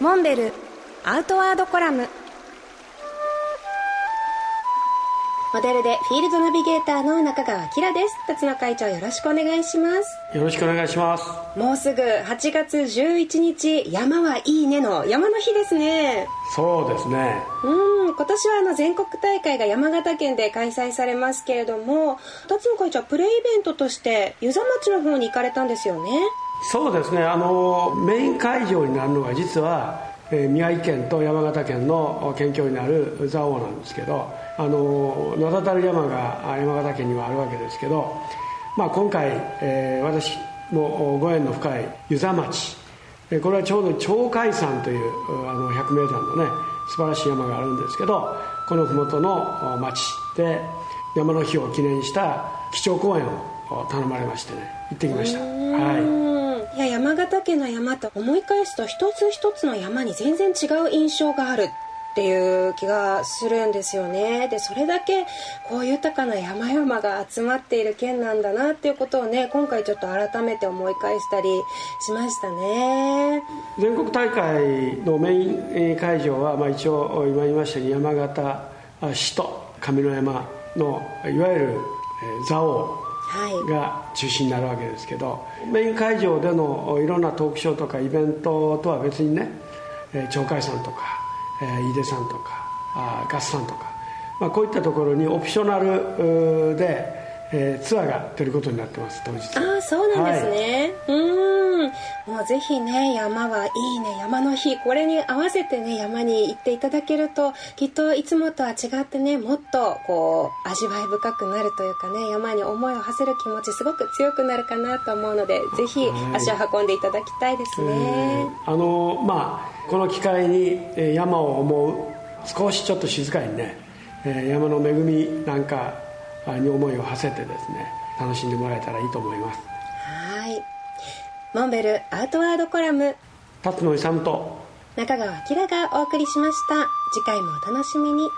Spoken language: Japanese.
モンベルアウトワードコラムモデルでフィールドナビゲーターの中川明です。辰野会長よろしくお願いします。よろしくお願いします。もうすぐ8月11日山はいいねの山の日ですね。そうですね。うん今年はあの全国大会が山形県で開催されますけれども辰野会長はプレイイベントとして遊佐町の方に行かれたんですよね。そうですね。あのメイン会場になるのが実は、え、宮城県と山形県の県境になる蔵王なんですけどあの名だたる山が山形県にはあるわけですけど、まあ、今回、えー、私もご縁の深い遊佐町これはちょうど鳥海山というあの百名山のね素晴らしい山があるんですけどこの麓の町で山の日を記念した基調講演を頼まれましてね行ってきました。はい。いや山形県の山と思い返すと一つ一つの山に全然違う印象があるっていう気がするんですよね。でそれだけこう豊かな山々が集まっている県なんだなっていうことをね今回ちょっと改めて思い返したりしましたね。全国大会のメイン会場は、まあ、一応今言いましたように山形市と上山のいわゆる蔵王が中心になるわけですけど、メイン会場でのいろんなトークショーとかイベントとは別にね鳥海山とかえ井出さんとかあガスさんとか、まあ、こういったところにオプショナルで、えー、ツアーが出ることになってます当日。ああそうなんですね、はい、ぜひね山はいいね山の日これに合わせてね山に行っていただけるときっといつもとは違ってねもっとこう味わい深くなるというかね山に思いを馳せる気持ちすごく強くなるかなと思うのでぜひ足を運んでいただきたいですね、あのまあこの機会に山を思う少しちょっと静かにね山の恵みなんかに思いを馳せてですね楽しんでもらえたらいいと思います。はいモンベルアウトワードコラム。辰野勇と。中川明がお送りしました。次回もお楽しみに